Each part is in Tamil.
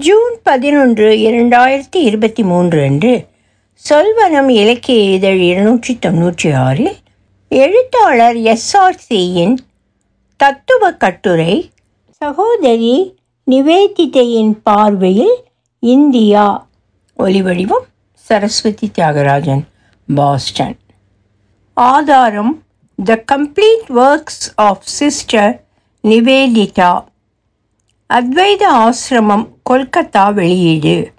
ஜூன் பதினொன்று இரண்டாயிரத்தி இருபத்தி மூன்று அன்று சொல்வனம் இலக்கிய இதழ் இருநூற்றி தொன்னூற்றி ஆறில் எழுத்தாளர் எஸ்ஆர்சியின் தத்துவ கட்டுரை சகோதரி நிவேதிதையின் பார்வையில் இந்தியா. ஒலிவடிவம் சரஸ்வதி தியாகராஜன் பாஸ்டன். ஆதாரம் the complete works of sister Nivedita Advaita Ashrama Kolkata வெளியீடு.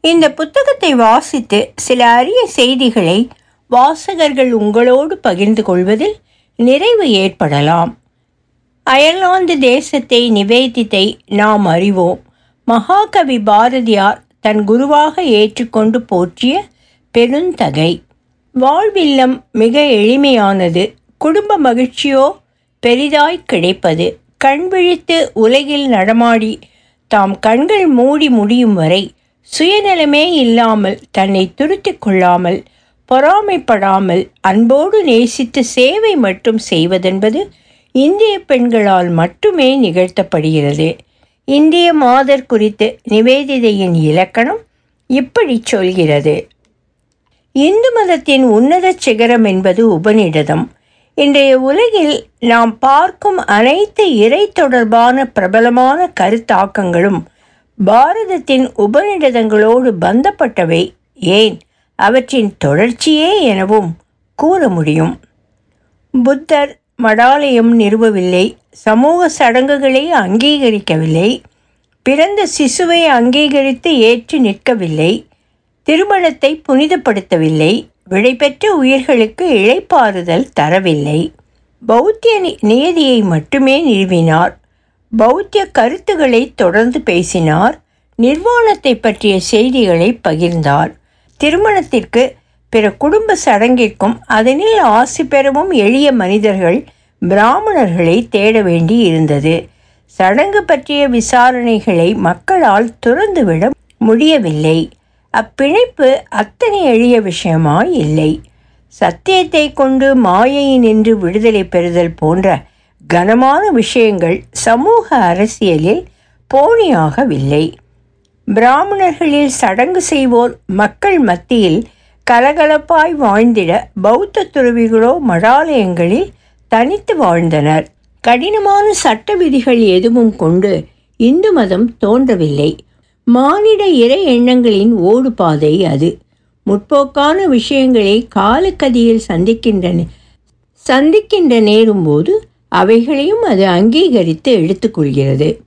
இந்த புத்தகத்தை வாசித்து சில அரிய செய்திகளை வாசகர்கள் உங்களோடு பகிர்ந்து கொள்வதில் நிறைவு ஏற்படலாம். அயர்லாந்து தேசத்தை நிவேதித்தை நாம் அறிவோம். மகாகவி பாரதியார் தன் குருவாக ஏற்றுக்கொண்டு போற்றிய பெருந்தகை. வாழ்வில்லம் மிக எளிமையானது. குடும்ப மகிழ்ச்சியோ பெரிதாய் கிடைப்பது. கண் விழித்து உலகில் நடமாடி தாம் கண்கள் மூடி முடியும் வரை சுயநலமே இல்லாமல் தன்னை துருத்தி கொள்ளாமல் பொறாமைப்படாமல் அன்போடு நேசித்து சேவை மட்டும் செய்வதென்பது இந்திய பெண்களால் மட்டுமே நிகழ்த்தப்படுகிறது. இந்திய மாதர் குறித்து நிவேதிதையின் இலக்கணம் இப்படி சொல்கிறது. இந்து மதத்தின் உன்னத சிகரம் என்பது உபநிடதம். இன்றைய உலகில் நாம் பார்க்கும் அனைத்து இறை தொடர்பான பிரபலமான கருத்தாக்கங்களும் பாரதத்தின் உபநிடதங்களோடு பந்தப்பட்டவை. ஏன்? அவற்றின் தொடர்ச்சியே எனவும் கூற முடியும். புத்தர் மடாலயம் நிறுவவில்லை. சமூக சடங்குகளை அங்கீகரிக்கவில்லை. பிறந்த சிசுவை அங்கீகரித்து ஏற்று நிற்கவில்லை. திருமணத்தை புனிதப்படுத்தவில்லை. விடைபெற்ற உயிர்களுக்கு இழைப்பாறுதல் தரவில்லை. பௌத்திய நியதியை மட்டுமே நிறுவினார். பௌத்திய கருத்துக்களை தொடர்ந்து பேசினார். நிர்வாணத்தை பற்றிய செய்திகளை பகிர்ந்தார். திருமணத்திற்கு பிற குடும்ப சடங்கிற்கும் அதனில் ஆசி பெறவும் எளிய மனிதர்கள் பிராமணர்களை தேட வேண்டி இருந்தது. சடங்கு பற்றிய விசாரணைகளை மக்களால் துறந்துவிட முடியவில்லை. அப்பிழைப்பு அத்தனை எளிய விஷயமாய் இல்லை. சத்தியத்தை கொண்டு மாயையினின்று விடுதலை பெறுதல் போன்ற கனமான விஷயங்கள் சமூக அரசியலில் போனியாகவில்லை பிராமணர்களில் சடங்கு செய்வோர் மக்கள் மத்தியில் கலகலப்பாய் வாழ்ந்திட பௌத்த துறவிகளோ மடாலயங்களில் தனித்து வாழ்ந்தனர். கடினமான சட்ட விதிகள் எதுவும் கொண்டு இந்து மதம் தோன்றவில்லை. மானிட இறை எண்ணங்களின் ஓடு பாதை அது. முற்போக்கான விஷயங்களை காலக்கதியில் சந்திக்கின்றன சந்திக்கின்ற நேரும்போது அவைகளையும் அது அங்கீகரித்து எடுத்துக்கொள்கிறது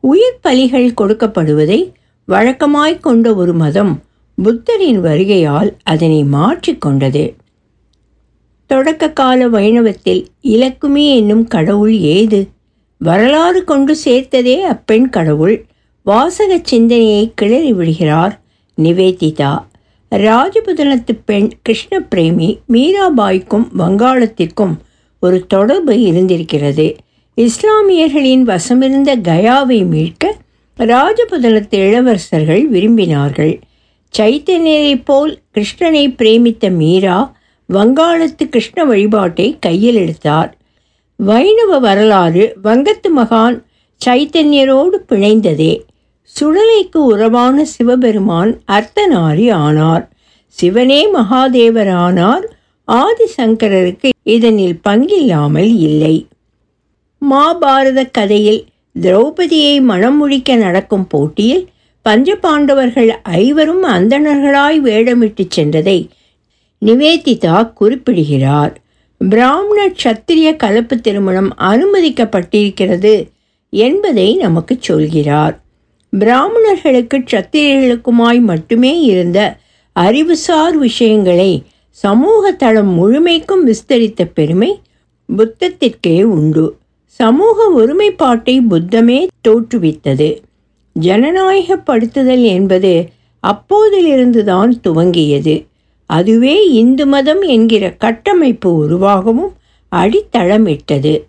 உயிர் பலிகள் கொடுக்கப்படுவதை வழக்கமாய் கொண்ட ஒரு மதம் புத்தரின் வருகையால் அதனை மாற்றிக்கொண்டது தொடக்க கால வைணவத்தில் இலக்குமி என்னும் கடவுள் ஏது? வரலாறு கொண்டு சேர்த்ததே அப்பெண் கடவுள். வாசக சிந்தனையை கிளறி விடுகிறார் நிவேதிதா. ராஜபுதனத்து பெண் கிருஷ்ண பிரேமி மீராபாய்க்கும் வங்காளத்திற்கும் ஒரு தொடர்பு இருந்திருக்கிறது. இஸ்லாமியர்களின் வசமிருந்த கயாவை மீட்க ராஜபுதனத்து இளவரசர்கள் விரும்பினார்கள். சைத்தன்யரைப் போல் கிருஷ்ணனை பிரேமித்த மீரா வங்காளத்து கிருஷ்ண வழிபாட்டை கையில் எடுத்தார். வைணவ வரலாறு வங்கத்து மகான் சைத்தன்யரோடு பிணைந்ததே. சுழலைக்கு உறவான சிவபெருமான் அர்த்தநாரி ஆனார். சிவனே மகாதேவரானார். ஆதிசங்கரருக்கு இதனில் பங்கில்லாமல் இல்லை. மாபாரத கதையில் திரௌபதியை மனம் முடிக்க நடக்கும் போட்டியில் பஞ்சபாண்டவர்கள் ஐவரும் அந்தணர்களாய் வேடமிட்டு சென்றதை நிவேதிதா குறிப்பிடுகிறார். பிராமண சத்திரிய கலப்பு திருமணம் அனுமதிக்கப்பட்டிருக்கிறது என்பதை நமக்கு சொல்கிறார். பிராமணர்களுக்கு சத்திரியர்களுக்குமாய் மட்டுமே இருந்த அறிவுசார் விஷயங்களை சமூக தளம் முழுமைக்கும் விஸ்தரித்த பெருமை புத்தத்திற்கே உண்டு. சமூக ஒருமைப்பாட்டை புத்தமே தோற்றுவித்தது. ஜனநாயகப்படுத்துதல் என்பது அப்போதிலிருந்துதான் துவங்கியது. அதுவே இந்து மதம் என்கிற கட்டமைப்பு உருவாகவும் அடித்தளமிட்டது.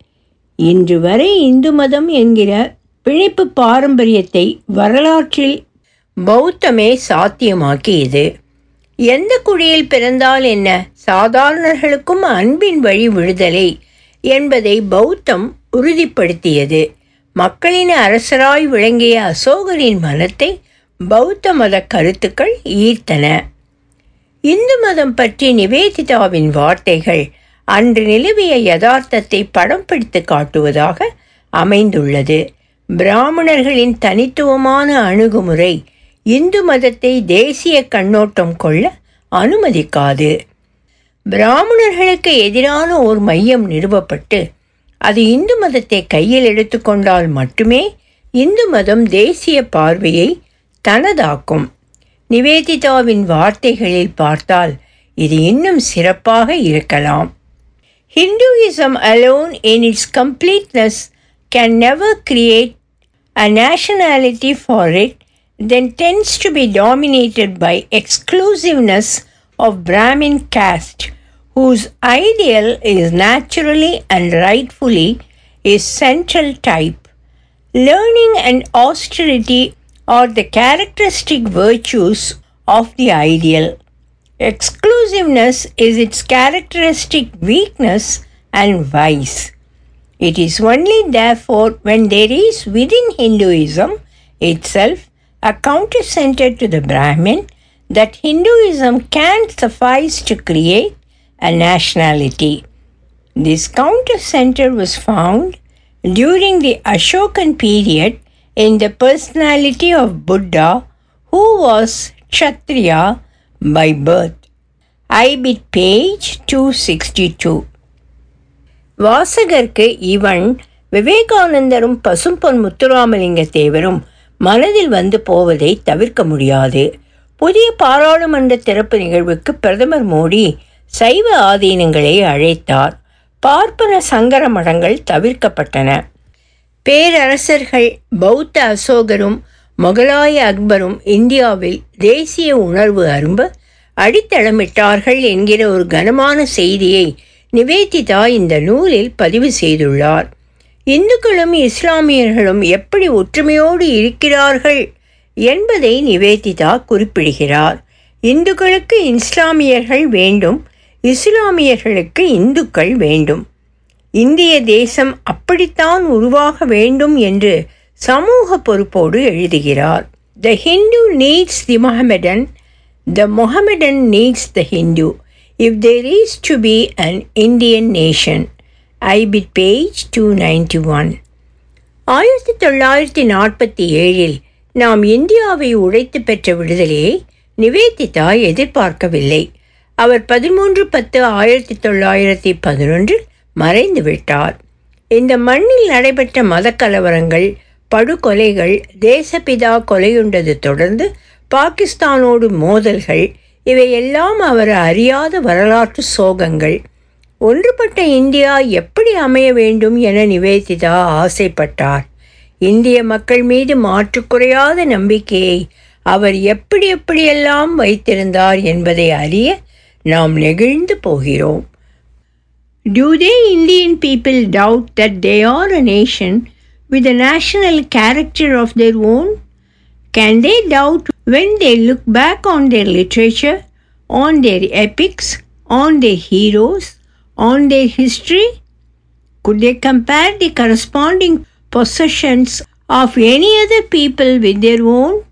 இன்று வரை இந்து மதம் என்கிற பிழைப்பு பாரம்பரியத்தை வரலாற்றில் பௌத்தமே சாத்தியமாக்கியது. எந்த குழியில் பிறந்தால் என்ன? சாதாரணர்களுக்கும் அன்பின் வழி விடுதலை என்பதை பௌத்தம் உறுதிப்படுத்தியது. மக்களின் அரசராய் விளங்கிய அசோகரின் மனத்தை பௌத்த மத கருத்துக்கள் ஈர்த்தன. இந்து மதம் பற்றி நிவேதிதாவின் வார்த்தைகள் அன்று நிலவிய யதார்த்தத்தை படம் பிடித்து காட்டுவதாக அமைந்துள்ளது. பிராமணர்களின் தனித்துவமான அணுகுமுறை இந்து மதத்தை தேசிய கண்ணோட்டம் கொள்ள அனுமதிக்காது. பிராமணர்களுக்கு எதிரான ஒரு மையம் நிறுவப்பட்டு அது இந்து மதத்தை கையில் எடுத்துக்கொண்டால் மட்டுமே இந்து மதம் தேசிய பார்வையை தனதாக்கும். நிவேதிதாவின் வார்த்தைகளில் பார்த்தால் இது இன்னும் சிறப்பாக இருக்கலாம். Hinduism alone in its completeness can never create a nationality for it, then tends to be dominated by exclusiveness of Brahmin caste, whose ideal is naturally and rightfully is central type. Learning and austerity are the characteristic virtues of the ideal. Exclusiveness is its characteristic weakness and vice. It is only therefore when there is within Hinduism itself a counter center to the Brahmin that Hinduism can suffice to create a nationality. This counter center was found during the Ashokan period in the personality of Buddha, who was Kshatriya by birth. IBIT page 262. வாசகர்க்கு இவன் விவேகானந்தரும் பசும்பொன் முத்துராமலிங்க தேவரும் மனதில் வந்து போவதை தவிர்க்க முடியாது. புதிய பாராளுமன்ற திறப்பு நிகழ்வுக்கு பிரதமர் மோடி சைவ ஆதீனங்களை அழைத்தார். பார்ப்பன சங்கர மடங்கள் தவிர்க்கப்பட்டன. பேரரசர்கள் பௌத்த அசோகரும் முகலாய அக்பரும் இந்தியாவில் தேசிய உணர்வு அரும்ப அடித்தளமிட்டார்கள் என்கிற ஒரு கனமான செய்தியை நிவேதிதா இந்த நூலில் பதிவு செய்துள்ளார். இந்துக்களும் இஸ்லாமியர்களும் எப்படி ஒற்றுமையோடு இருக்கிறார்கள்? என்பதை நிவேதிதா குறிப்பிடுகிறார். இந்துக்களுக்கு இஸ்லாமியர்கள் வேண்டும் இஸ்லாமியர்களுக்கு இந்துக்கள் வேண்டும். இந்திய தேசம் அப்படித்தான் உருவாக வேண்டும் என்று சமூக பொறுப்போடு எழுதுகிறார். The Hindu needs the Mohammedan the Mohammedan needs the Hindu. If there is to be an Indian nation ibid page two ninety one ஆயிரத்தி தொள்ளாயிரத்தி நாற்பத்தி ஏழில் நாம் இந்தியாவை உழைத்து பெற்ற விடுதலையை நிவேதிதா எதிர்பார்க்கவில்லை. அவர் பதிமூன்று பத்து ஆயிரத்தி தொள்ளாயிரத்தி பதினொன்றில் மறைந்து விட்டார். இந்த மண்ணில் நடைபெற்ற மதக்கலவரங்கள் படுகொலைகள் தேசப்பிதா கொலையுண்டது தொடர்ந்து பாகிஸ்தானோடு மோதல்கள் இவையெல்லாம் அவர் அறியாத வரலாற்று சோகங்கள். ஒன்றுபட்ட இந்தியா எப்படி அமைய வேண்டும் என நிவேதிதா ஆசைப்பட்டார். இந்திய மக்கள் மீது மாற்றுக்குறையாத நம்பிக்கையை அவர் எப்படி எப்படியெல்லாம் வைத்திருந்தார் என்பதை அறிய நாம் நெகிழ்ந்து போகிறோம். Do they Indian people doubt that they are a nation with a national character of their own? Can they doubt when they look back on their literature, on their epics, on their heroes, on their history? Could they compare the corresponding possessions of any other people with their own?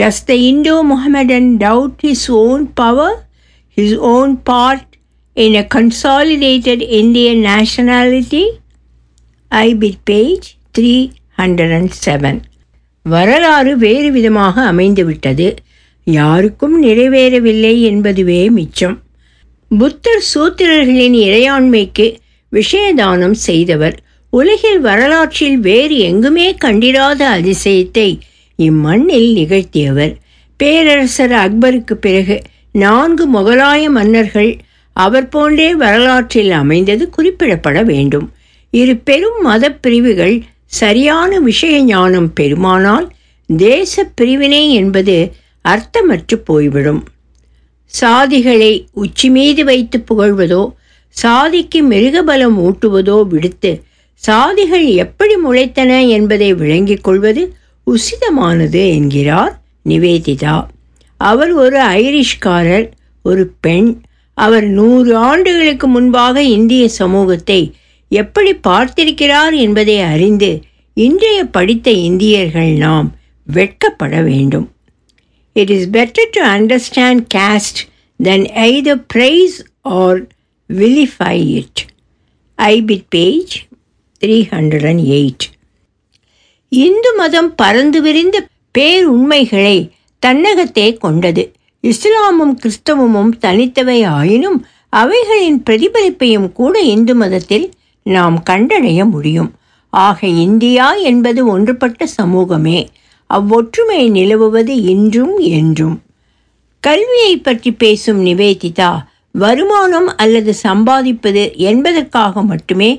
Does the Indo Mohammedan doubt his own power, his own part in a consolidated Indian nationality? IBIT page 307. வரலாறு வேறு விதமாக அமைந்துவிட்டது. யாருக்கும் நிறைவேறவில்லை என்பதுவே மிச்சம். புத்தர் சூத்திரர்களின் இறையாண்மைக்கு விஷயதானம் செய்தவர். உலகில் வரலாற்றில் வேறு எங்குமே கண்டிராத அதிசயத்தை இம்மண்ணில் நிகழ்த்தியவர். பேரரசர் அக்பருக்கு பிறகு நான்கு முகலாய மன்னர்கள் அவர் போன்றே வரலாற்றில் அமைந்தது குறிப்பிடப்பட வேண்டும். இரு பெரும் மத பிரிவுகள் சரியான விஷய ஞானம் பெருமானால் தேச பிரிவினை என்பது அர்த்தமற்று போய்விடும். சாதிகளை உச்சி மீது வைத்து புகழ்வதோ சாதிக்கு மிருகபலம் ஊட்டுவதோ விடுத்து சாதிகள் எப்படி முளைத்தன என்பதை விளங்கிக் கொள்வது உசிதமானது என்கிறார் நிவேதிதா. அவர் ஒரு ஐரிஷ்காரர் ஒரு பெண். அவர் நூறு ஆண்டுகளுக்கு முன்பாக இந்திய சமூகத்தை எப்படி பார்த்திருக்கிறார் என்பதை அறிந்து இன்றைய படித்த இந்தியர்கள் நாம் வெட்கப்பட வேண்டும். It is better to understand caste than I the praise or vilify it ibid page three hundred and eight Hindu மதம் பறந்து விரிந்த பேருண்மைகளை தன்னகத்தே கொண்டது. இஸ்லாமும் கிறிஸ்தவமும் தனித்தவை ஆயினும் அவைகளின் பிரதிபலிப்பையும் கூட இந்து மதத்தில் நாம் கண்டடைய முடியும். ஆக இந்தியா என்பது ஒன்றுபட்ட சமூகமே. அவ்வொற்றுமை நிலவுவது இன்றும் என்றும். கல்வியை பற்றி பேசும் நிவேதிதா வருமானம் அல்லது சம்பாதிப்பது என்பதற்காக மட்டுமே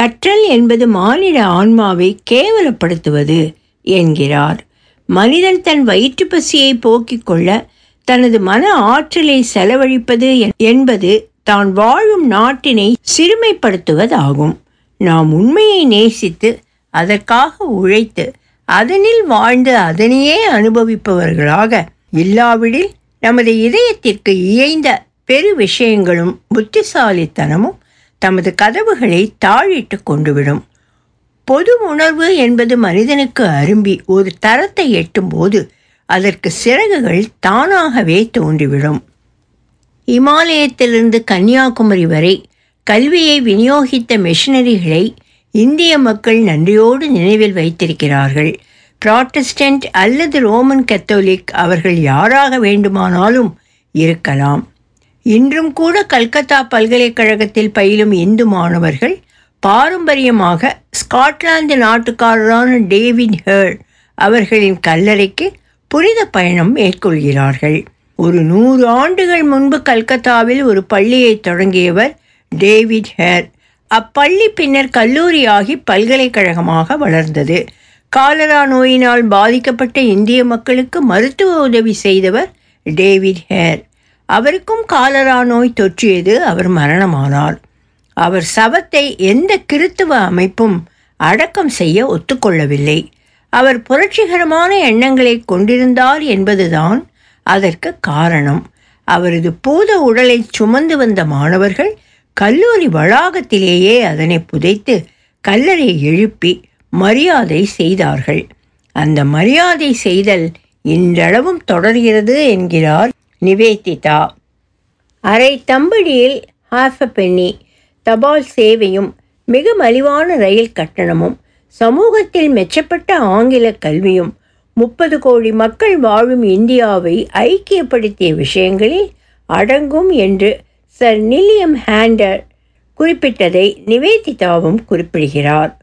கற்றல் என்பது மானிட ஆன்மாவை கேவலப்படுத்துவது என்கிறார். மனிதன் தன் வயிற்று பசியை போக்கிக் கொள்ள தனது மன ஆற்றலை செலவழிப்பது என்பது தான் வாழும் நாட்டினை சிறுமைப்படுத்துவதாகும். நாம் உண்மையை நேசித்து அதற்காக உழைத்து அதனில் வாழ்ந்து அதனையே அனுபவிப்பவர்களாக இல்லாவிடில் நமது இதயத்திற்கு இயைந்த பெரு விஷயங்களும் புத்திசாலித்தனமும் தமது கதவுகளை தாழிட்டு கொண்டுவிடும். பொது உணர்வு என்பது மனிதனுக்கு அரும்பி ஒரு தரத்தை எட்டும்போது அதற்கு சிறகுகள் தானாகவே தோன்றிவிடும். இமாலயத்திலிருந்து கன்னியாகுமரி வரை கல்வியை விநியோகித்த மிஷனரிகளை இந்திய மக்கள் நன்றியோடு நினைவில் வைத்திருக்கிறார்கள். புராட்டஸ்டன்ட் அல்லது ரோமன் கத்தோலிக் அவர்கள் யாராக வேண்டுமானாலும் இருக்கலாம். இன்றும் கூட கல்கத்தா பல்கலைக்கழகத்தில் பயிலும் இந்து மாணவர்கள் பாரம்பரியமாக ஸ்காட்லாந்து நாட்டுக்காரரான டேவிட் ஹேர் அவர்களின் கல்லறைக்கு புனித பயணம் மேற்கொள்கிறார்கள். ஒரு நூறு ஆண்டுகள் முன்பு கல்கத்தாவில் ஒரு பள்ளியை தொடங்கியவர் டேவிட் ஹேர். அப்பள்ளி பின்னர் கல்லூரியாகி பல்கலைக்கழகமாக வளர்ந்தது. காலரா நோயினால் பாதிக்கப்பட்ட இந்திய மக்களுக்கு மருத்துவ உதவி செய்தவர் டேவிட் ஹேர். அவருக்கும் காலரா நோய் தொற்றியது அவர் மரணமானார். அவர் சவத்தை எந்த கிறித்துவ அமைப்பும் அடக்கம் செய்ய ஒத்துக்கொள்ளவில்லை. அவர் புரட்சிகரமான எண்ணங்களை கொண்டிருந்தார் என்பதுதான் அதற்கு காரணம் அவரது பூத உடலை சுமந்து வந்த மாணவர்கள் கல்லூரி வளாகத்திலேயே அதனை புதைத்து கல்லறை எழுப்பி மரியாதை செய்தார்கள். அந்த மரியாதை செய்தல் இன்றளவும் தொடர்கிறது என்கிறார் நிவேதிதா. அரை தம்படியில் ஹாஃப் அ பென்னி தபால் சேவையும் மிக மலிவான ரயில் கட்டணமும் சமூகத்தில் மெச்சப்பட்ட ஆங்கில கல்வியும் முப்பது கோடி மக்கள் வாழும் இந்தியாவை ஐக்கியப்படுத்திய விஷயங்களில் அடங்கும் என்று சர் நில்லியம் ஹேண்டர் குறிப்பிட்டதை நிவேதிதாவும் குறிப்பிடுகிறார்.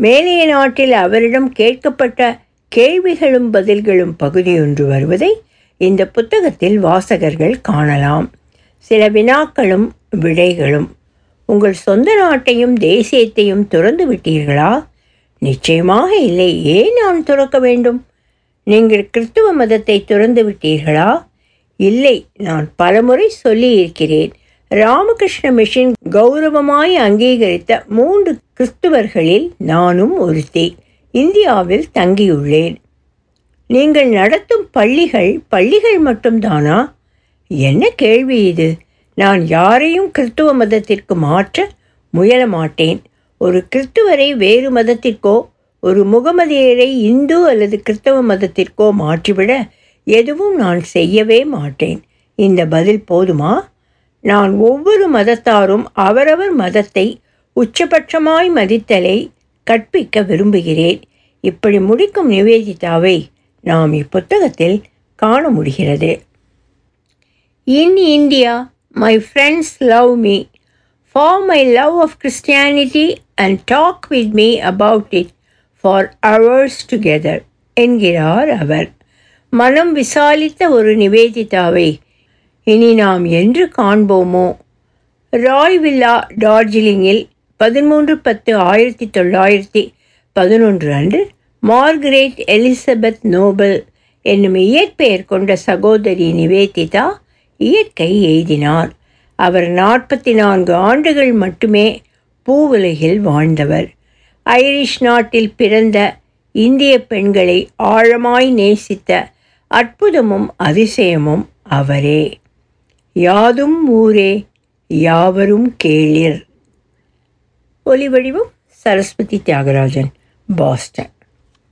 மேலைய நாட்டில் அவரிடம் கேட்கப்பட்ட கேள்விகளும் பதில்களும் பகுதியொன்று வருவதை இந்த புத்தகத்தில் வாசகர்கள் காணலாம். சில வினாக்களும் விடைகளும். உங்கள் சொந்த நாட்டையும் தேசியத்தையும் துறந்து விட்டீர்களா? நிச்சயமாக இல்லை. ஏன் நான் துறக்க வேண்டும்? நீங்கள் கிறிஸ்துவ மதத்தை துறந்து விட்டீர்களா? இல்லை நான் பலமுறை சொல்லி இருக்கிறேன் ராமகிருஷ்ண மிஷன் கௌரவமாய் அங்கீகரித்த மூன்று கிறிஸ்துவர்களில் நானும் ஒருத்தி. இந்தியாவில் தங்கியுள்ளேன். நீங்கள் நடத்தும் பள்ளிகள் பள்ளிகள் மட்டும்தானா? என்ன கேள்வி இது? நான் யாரையும் கிறிஸ்துவ மதத்திற்கு மாற்ற முயல மாட்டேன். ஒரு கிறிஸ்துவரை வேறு மதத்திற்கோ ஒரு முகமதியரை இந்து அல்லது கிறிஸ்தவ மதத்திற்கோ மாற்றிவிட எதுவும் நான் செய்யவே மாட்டேன். இந்த பதில் போதுமா? நான் ஒவ்வொரு மதத்தாரும் அவரவர் மதத்தை உச்சபட்சமாய் மதித்தலை கற்பிக்க விரும்புகிறேன். இப்படி முடிக்கும் நிவேதிதாவை நாம் இப்புத்தகத்தில் காண முடிகிறது. In India my friends love me for my love of Christianity and talk with me about it for hours together என்கிறார் அவர். மனம் விசாலித்த ஒரு நிவேதிதாவை இனி நாம் என்று காண்போமோ? ராய் வில்லா டார்ஜிலிங்கில் பதிமூன்று பத்து ஆயிரத்தி தொள்ளாயிரத்தி பதினொன்று அன்று மார்கரேட் எலிசபெத் நோபல் என்னும் இயற்பெயர் கொண்ட சகோதரி நிவேதிதா இயற்கை எய்தினார். அவர் நாற்பத்தி நான்கு ஆண்டுகள் மட்டுமே பூவுலகில் வாழ்ந்தவர். ஐரிஷ் நாட்டில் பிறந்த இந்திய பெண்களை ஆழமாய் நேசித்த அற்புதமும் அதிசயமும் அவரே. யாதும் ஊரே யாவரும் கேளிர். ஒலிவடிவம் சரஸ்வதி தியாகராஜன் பாஸ்டன்.